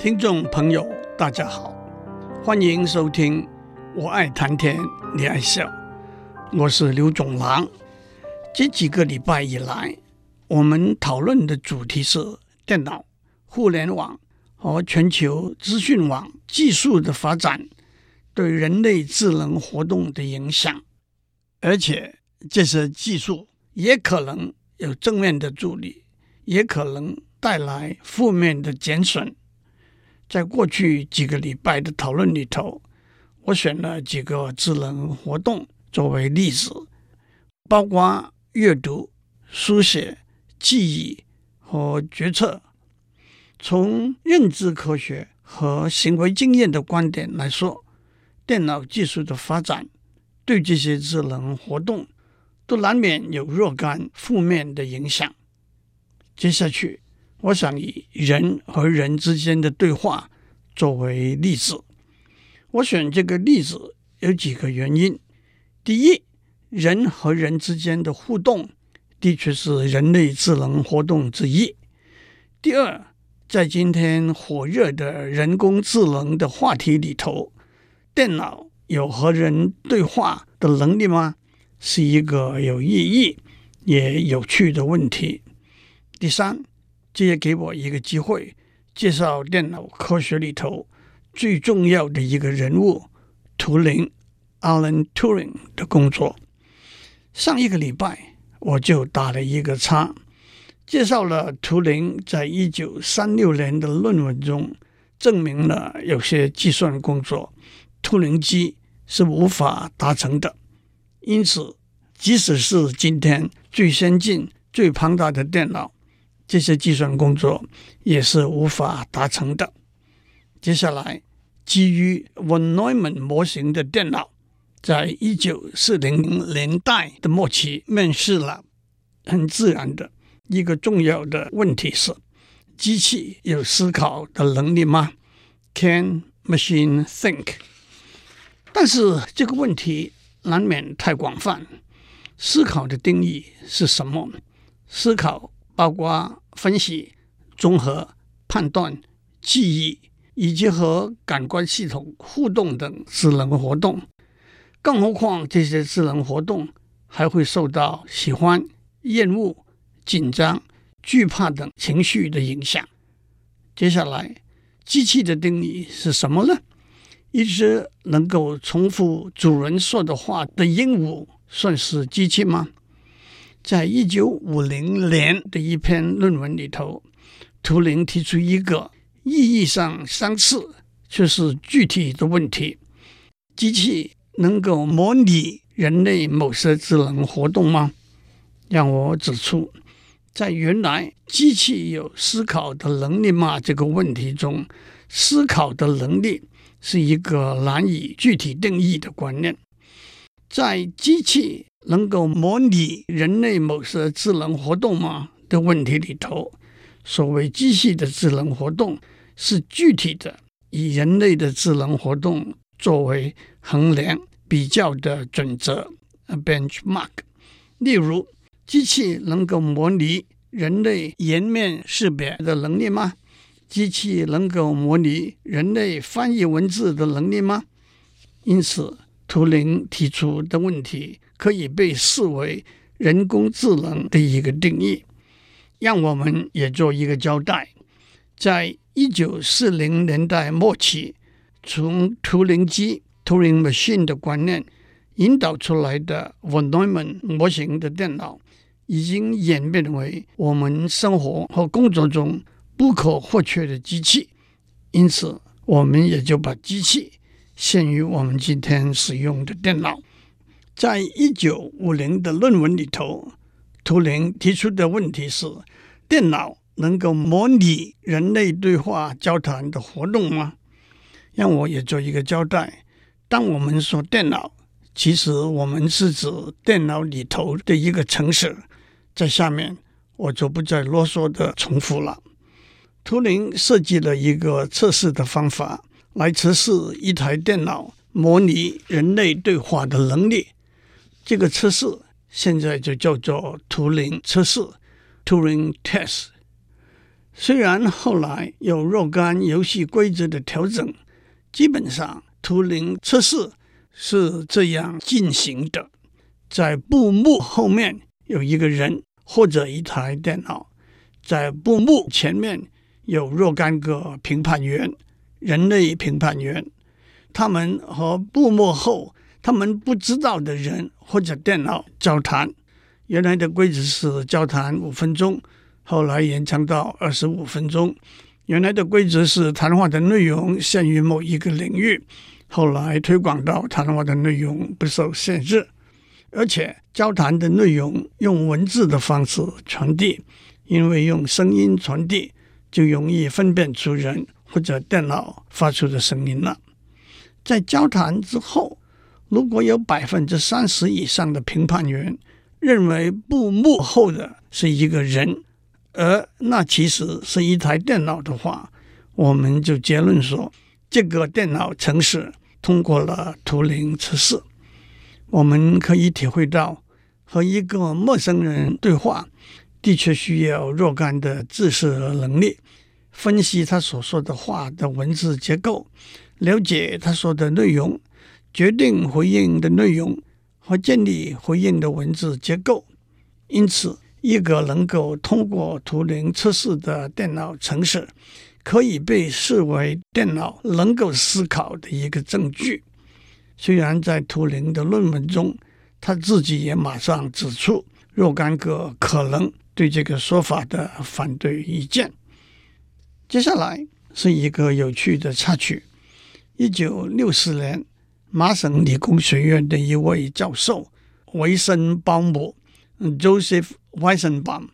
听众朋友，大家好，欢迎收听《我爱谈天，你爱笑》，我是刘总郎。这几个礼拜以来，我们讨论的主题是电脑、互联网和全球资讯网技术的发展对人类智能活动的影响，而且这些技术也可能有正面的助力，也可能带来负面的减损。在过去几个礼拜的讨论里头，我选了几个智能活动作为例子，包括阅读、书写、记忆和决策。从认知科学和行为经验的观点来说，电脑技术的发展对这些智能活动都难免有若干负面的影响。接下去。我想以人和人之间的对话作为例子。我选这个例子有几个原因：第一，人和人之间的互动的确是人类智能活动之一；第二，在今天火热的人工智能的话题里头，电脑有和人对话的能力吗？是一个有意义也有趣的问题。第三。这也给我一个机会，介绍电脑科学里头最重要的一个人物——图灵 （Alan Turing） 的工作。上一个礼拜我就打了一个叉，介绍了图灵在一九三六年的论文中证明了有些计算工作图灵机是无法达成的。因此，即使是今天最先进、最庞大的电脑，这些计算工作也是无法达成的。接下来，基于 von Neumann 模型的电脑，在一九四零年代的末期面世了。很自然的一个重要的问题是：机器有思考的能力吗？Can machine think？但是这个问题难免太广泛。思考的定义是什么？思考包括。分析、综合、判断、记忆，以及和感官系统互动等智能活动，更何况这些智能活动还会受到喜欢、厌恶、紧张、惧怕等情绪的影响。接下来，机器的定义是什么呢？一只能够重复主人说的话的鹦鹉算是机器吗？在一九五零年的一篇论文里头，图灵提出一个意义上相似却是具体的问题：机器能够模拟人类某些智能活动吗？让我指出，在原来机器有思考的能力吗这个问题中，思考的能力是一个难以具体定义的观念，在机器。能够模拟人类某些智能活动吗的问题里头，所谓机器的智能活动是具体的，以人类的智能活动作为衡量比较的准则 （a benchmark）。例如，机器能够模拟人类颜面识别的能力吗？机器能够模拟人类翻译文字的能力吗？因此，图灵提出的问题可以被视为人工智能的一个定义。让我们也做一个交代：在一九四零年代末期，从图灵机 （Turing Machine） 的观念引导出来的 von Neumann 模型的电脑，已经演变为我们生活和工作中不可或缺的机器。因此，我们也就把机器。限于我们今天使用的电脑，在一九五零的论文里头，图灵提出的问题是：电脑能够模拟人类对话交谈的活动吗？让我也做一个交代。当我们说电脑，其实我们是指电脑里头的一个程式。在下面我就不再啰嗦的重复了。图灵设计了一个测试的方法。来测试一台电脑模拟人类对话的能力。这个测试现在就叫做图灵测试 （Turing Test）。虽然后来有若干游戏规则的调整，基本上图灵测试是这样进行的：在布幕后面有一个人或者一台电脑，在布幕前面有若干个评判员，人类评判员，他们和布幕后他们不知道的人或者电脑交谈。原来的规则是交谈五分钟。后来延长到二十五分钟。原来的规则是谈话的内容限于某一个领域，后来推广到谈话的内容不受限制，而且交谈的内容用文字的方式传递，因为用声音传递就容易分辨出人或者电脑发出的声音了。在交谈之后，如果有百分之三十以上的评判员认为布幕后的是一个人。而那其实是一台电脑的话，我们就结论说，这个电脑程式通过了图灵测试。我们可以体会到，和一个陌生人对话，的确需要若干的知识和能力，分析他所说的话的文字结构，了解他说的内容，决定回应的内容和建立回应的文字结构。因此，一个能够通过图灵测试的电脑程式，可以被视为电脑能够思考的一个证据。虽然在图灵的论文中，他自己也马上指出若干个可能对这个说法的反对意见。接下来是一个有趣的插曲：一九六四年，麻省理工学院的一位教授维森鲍姆 （Joseph）。Weizenbaum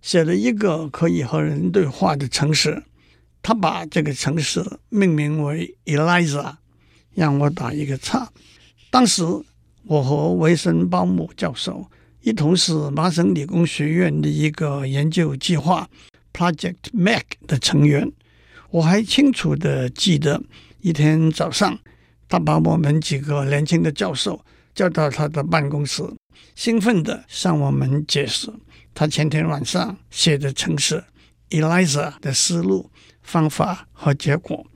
写了一个可以和人对话的城市，他把这个城市命名为 Eliza，让我打一个叉。当时我和维森鲍姆教授一同是麻省理工学院的一个研究计划 Project Mac 的成员。我还清楚地记得一天早上，他把我们几个年轻的教授叫到他的办公室。兴奋地向我们解释他前天晚上写的程式 Eliza 的思路、方法和结果。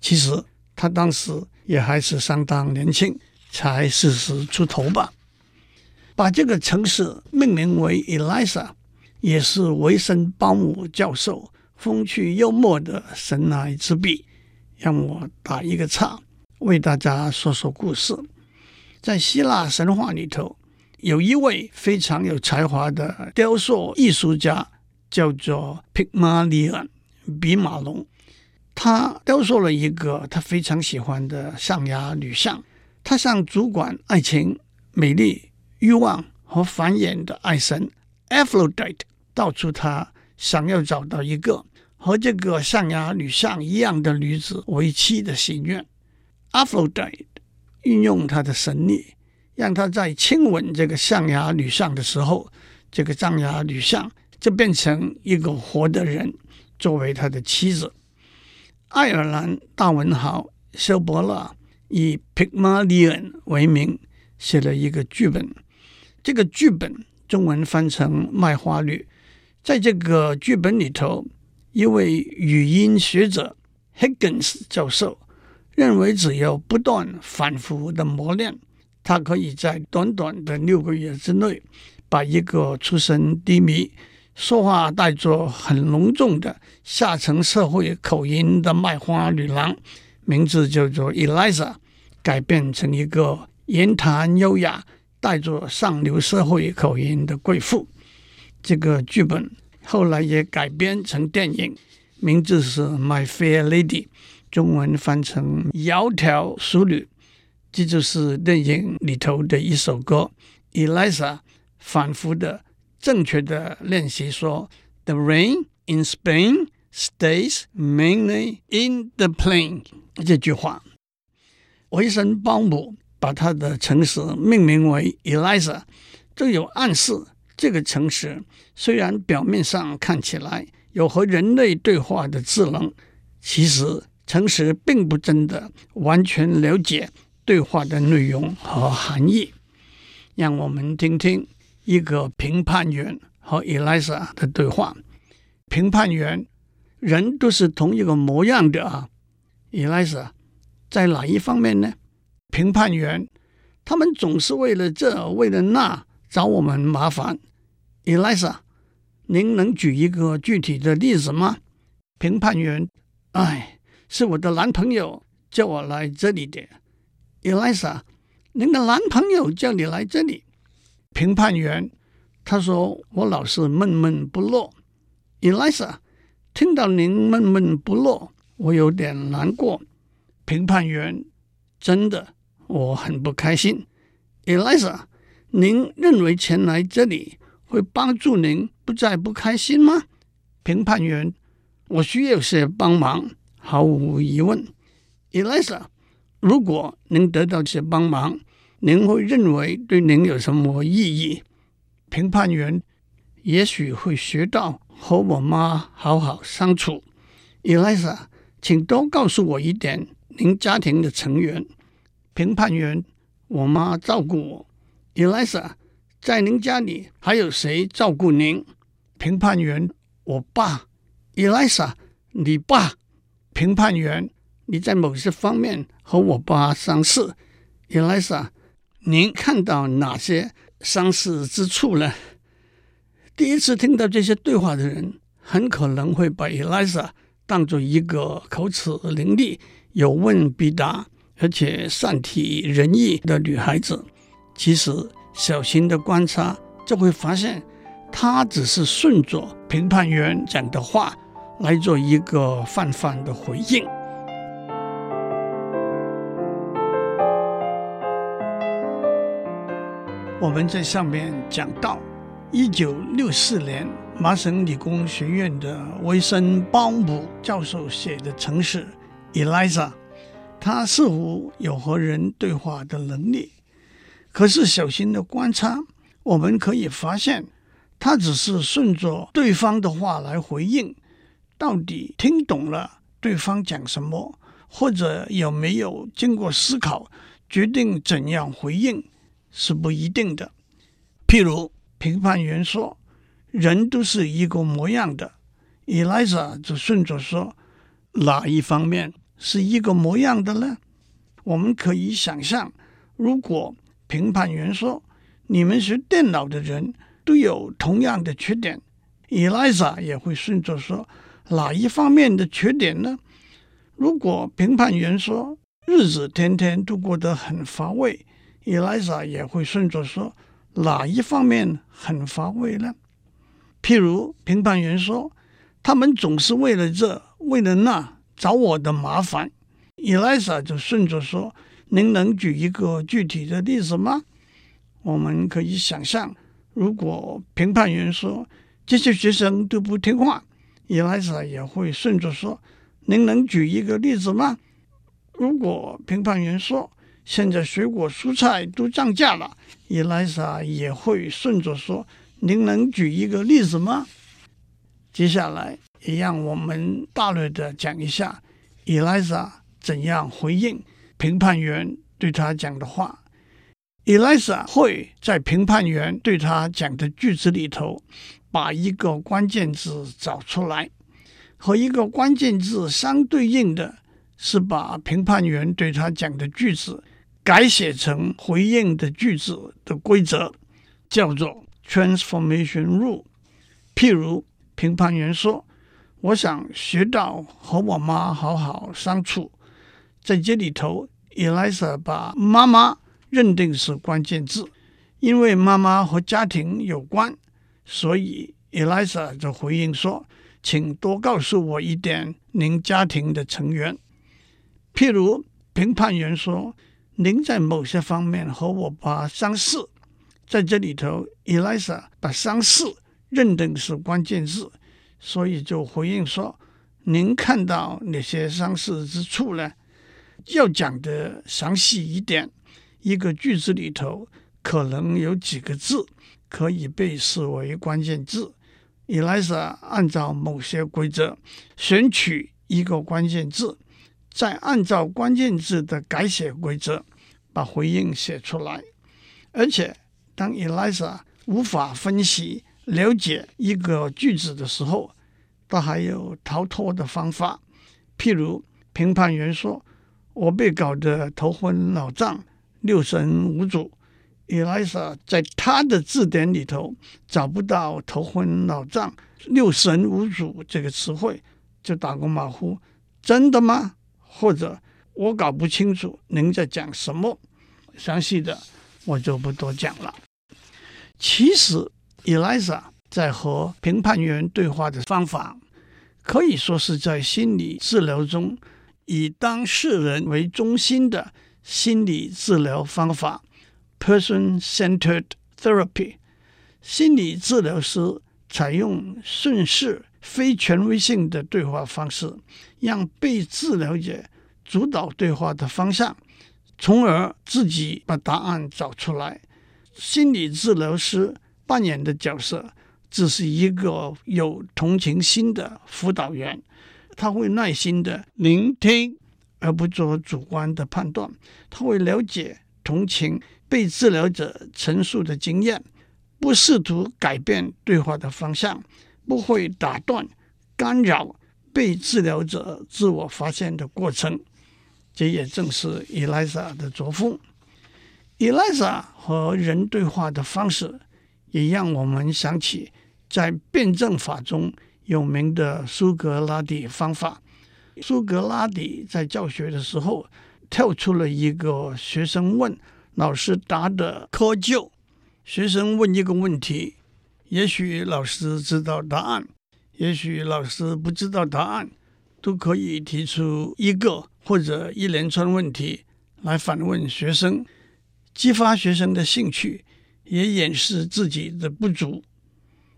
其实他当时也还是相当年轻，才四十出头吧。把这个程式命名为 Eliza，也是维森鲍姆教授风趣幽默的神来之笔。让我打一个岔，为大家说说故事。在希腊神话里头。有一位非常有才华的雕塑艺术家，叫做皮马利恩（比马龙）。他雕塑了一个他非常喜欢的象牙女像。他向主管爱情、美丽、欲望和繁衍的爱神 Aphrodite 道出他想要找到一个和这个象牙女像一样的女子为妻的心愿。Aphrodite 运用他的神力。让他在亲吻这个象牙女像的时候，这个象牙女像就变成一个活的人，作为他的妻子。爱尔兰大文豪萧伯纳以皮马利恩为名写了一个剧本，这个剧本中文翻成《卖花女》。在这个剧本里头，一位语音学者 Higgins 教授认为，只要不断反复的磨练。他可以在短短的六个月之内，把一个出身低迷、说话带着很隆重的下层社会口音的卖花女郎，名字叫做 Eliza，改变成一个言谈优雅、带着上流社会口音的贵妇。这个剧本后来也改编成电影，名字是《My Fair Lady》，中文翻成《窈窕淑女》。这就是电影里头的一首歌，Eliza 反复的、正确的练习说：“The rain in Spain stays mainly in the plain。”这句话，维森鲍姆把他的城市命名为 Eliza，就有暗示这个城市虽然表面上看起来有和人类对话的智能，其实诚实并不真的完全了解。对话的内容和含义，让我们听听一个评判员和 Eliza 的对话。评判员人都是同一个模样的啊。以莱沙在哪一方面呢？评判员他们总是为了这为了那找我们麻烦。以莱沙，您能举一个具体的例子吗？评判员，哎，是我的男朋友叫我来这里的。以莱沙，您的男朋友叫你来这里？评判员，他说我老是闷闷不乐。以莱沙。听到您闷闷不乐，我有点难过。评判员，真的，我很不开心。Elisa，您认为前来这里会帮助您不再不开心吗？评判员，我需要些帮忙，毫无疑问。Eliza，如果您得到些帮忙，您会认为对您有什么意义？评判员，也许会学到。和我妈好好相处。Elisa，，请多告诉我一点您家庭的成员。评判员，我妈照顾我。Elisa，，在您家里还有谁照顾您？评判员，我爸。Elisa，，你爸。评判员，你在某些方面和我爸相似。伊莱莎，您看到哪些相似之处呢？第一次听到这些对话的人，很可能会把伊莱莎当作一个口齿伶俐、有问必答，而且善体人意的女孩子。其实，小心的观察就会发现，她只是顺着评判员讲的话来做一个泛泛的回应。我们在上面讲到。一九六四年，麻省理工学院的维森鲍姆教授写的程式 Eliza，，他似乎有和人对话的能力。可是小心的观察，我们可以发现，他只是顺着对方的话来回应。到底听懂了对方讲什么，或者有没有经过思考决定怎样回应，是不一定的。譬如。评判员说：“人都是一个模样的。” Eliza 就顺着说：“哪一方面是一个模样的呢？”我们可以想象，如果评判员说：“你们学电脑的人都有同样的缺点。” Eliza 也会顺着说：“哪一方面的缺点呢？”如果评判员说：“日子天天都过得很乏味。”伊莱莎也会顺着说。哪一方面很乏味呢？譬如评判员说，他们总是为了这为了那找我的麻烦。伊莱莎就顺着说：“您能举一个具体的例子吗？”我们可以想象，如果评判员说这些学生都不听话，伊莱莎也会顺着说：“您能举一个例子吗？”如果评判员说，现在水果蔬菜都涨价了，伊莱莎也会顺着说：“您能举一个例子吗？”接下来也让我们大略的讲一下伊莱莎怎样回应评判员对他讲的话。伊莱莎会在评判员对他讲的句子里头把一个关键字找出来，和一个关键字相对应的是把评判员对他讲的句子。改写成回应的句子的规则叫做 transformation rule。譬如评判员说：“我想学到和我妈好好相处。”在这里头，，Elisa 把妈妈认定是关键字，因为妈妈和家庭有关，所以，Elisa 就回应说：“请多告诉我一点您家庭的成员。”譬如评判员说。您在某些方面和我爸相似，在这里头，，Elisa 把相似认定是关键字，所以就回应说：“您看到哪些相似之处呢？要讲得详细一点，一个句子里头可能有几个字可以被视为关键字。Elisa 按照某些规则选取一个关键字。”再按照关键字的改写规则把回应写出来，而且当 Elisa 无法分析了解一个句子的时候，他还有逃脱的方法，譬如评判员说：“我被搞得头昏脑胀、六神无主。” Elisa 在他的字典里头找不到“头昏脑胀”“六神无主”这个词汇，就打个马虎：“真的吗？”或者“我搞不清楚您在讲什么”。详细的我就不多讲了。其实，，Elisa 在和评判员对话的方法，可以说是在心理治疗中以当事人为中心的心理治疗方法。Person-centered therapy，心理治疗师采用顺势、非权威性的对话方式，让被治疗者主导对话的方向，从而自己把答案找出来。心理治疗师扮演的角色只是一个有同情心的辅导员，他会耐心地聆听，而不做主观的判断。他会了解、同情。被治疗者陈述的经验，不试图改变对话的方向，不会打断、干扰被治疗者自我发现的过程。这也正是伊丽莎的作风。伊丽莎和人对话的方式，也让我们想起在辩证法中有名的苏格拉底方法。苏格拉底在教学的时候，跳出了一个学生问。老师答的窠臼，学生问一个问题，也许老师知道答案，也许老师不知道答案，都可以提出一个或者一连串问题来反问学生，激发学生的兴趣，也掩饰自己的不足。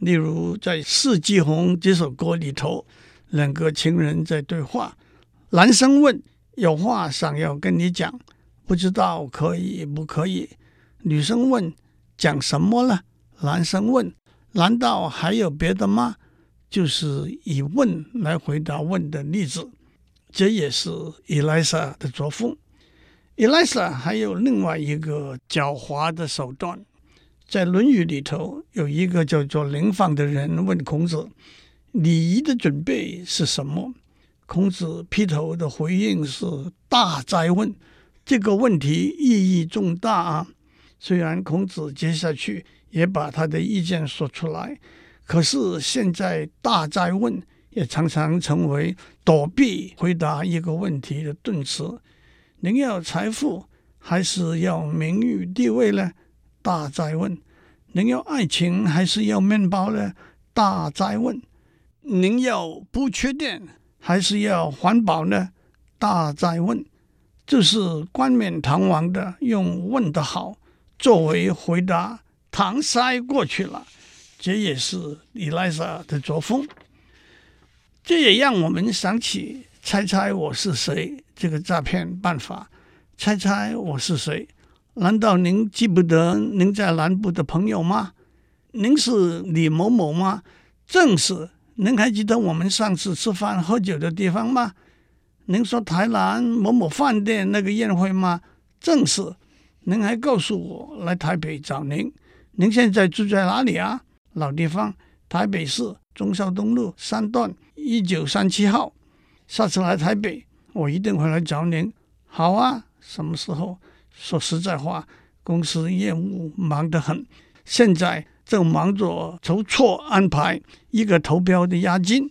例如在《四季红》这首歌里头，两个情人在对话，男生问：“有话想要跟你讲。”不知道可以不可以？女生问：“讲什么了？”男生问：“难道还有别的吗？”就是以问来回答问的例子，这也是 Elisa 的作风。Elisa 还有另外一个狡猾的手段，在《论语》里头有一个叫做林放的人问孔子：“礼仪的准备是什么？”孔子劈头的回应是：“大哉问！”这个问题意义重大啊！虽然孔子接下去也把他的意见说出来，可是现在“大哉问”也常常成为躲避回答一个问题的盾词。您要财富还是要名誉地位呢？大哉问。您要爱情还是要面包呢？大哉问。您要不缺电还是要环保呢？大哉问。就是冠冕堂皇的用问得好作为回答，搪塞过去了。这也是伊莱莎的作风。这也让我们想起“猜猜我是谁”这个诈骗办法。猜猜我是谁？难道您记不得您在南部的朋友吗？您是李某某吗？正是。您还记得我们上次吃饭喝酒的地方吗？您说台南某某饭店那个宴会吗？正是。您还告诉我来台北找您。您现在住在哪里啊？老地方，台北市忠孝东路三段一九三七号。下次来台北，我一定会来找您。好啊，什么时候？说实在话，公司业务忙得很，现在正忙着筹措安排一个投标的押金，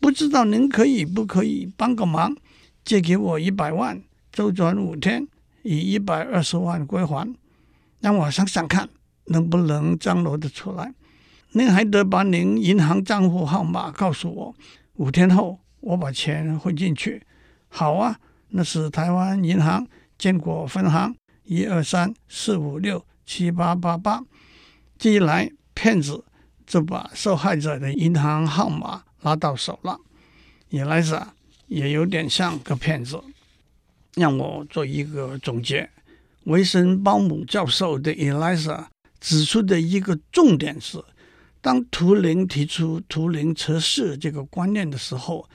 不知道您可以不可以帮个忙？借给我一百万，周转五天，以一百二十万归还。让我想想看，能不能张罗得出来？您还得把您银行账户号码告诉我。五天后，我把钱汇进去。好啊，那是台湾银行建国分行一二三四五六七八八八。这一来，骗子就把受害者的银行号码拿到手了。也来着。也有点像个骗子，让我做一个总结。维森鲍姆教授对伊丽莎指出的一个重点是：当图灵提出图灵测试这个观念的时候，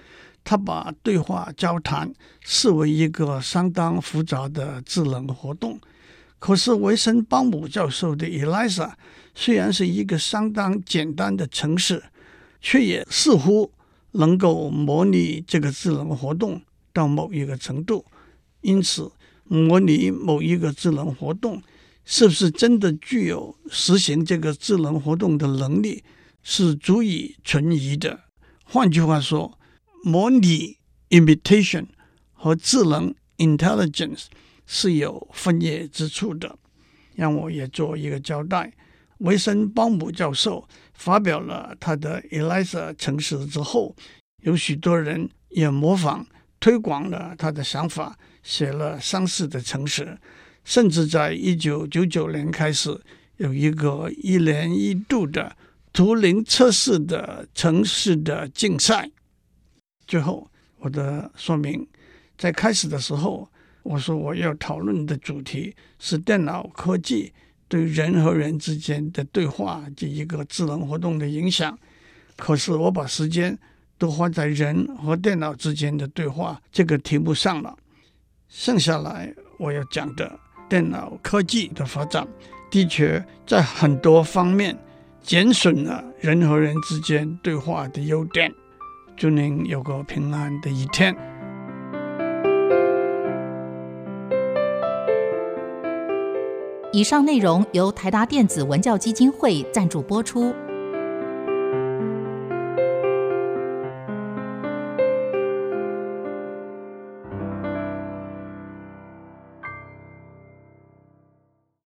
他把对话交谈视为一个相当复杂的智能活动。可是维森鲍姆教授的伊丽莎虽然是一个相当简单的程式，却也似乎能够模拟这个智能活动到某一个程度，因此模拟某一个智能活动是不是真的具有实行这个智能活动的能力，是足以存疑的。换句话说，模拟 imitation 和智能 intelligence 是有分野之处的。让我也做一个交代。维森鲍姆教授发表了他的 ELIZA 程式之后，有许多人也模仿推广了他的想法，写了相似的程式，甚至在一九九九年开始有一个一年一度的图灵测试的城市的竞赛。最后，我的说明在开始的时候，我说我要讨论的主题是电脑科技。对人和人之间的对话及一个智能活动的影响，可是我把时间都花在人和电脑之间的对话这个题目上了。剩下来我要讲的电脑科技的发展，的确在很多方面减损了人和人之间对话的优点。祝您有个平安的一天。以上内容由台达电子文教基金会赞助播出。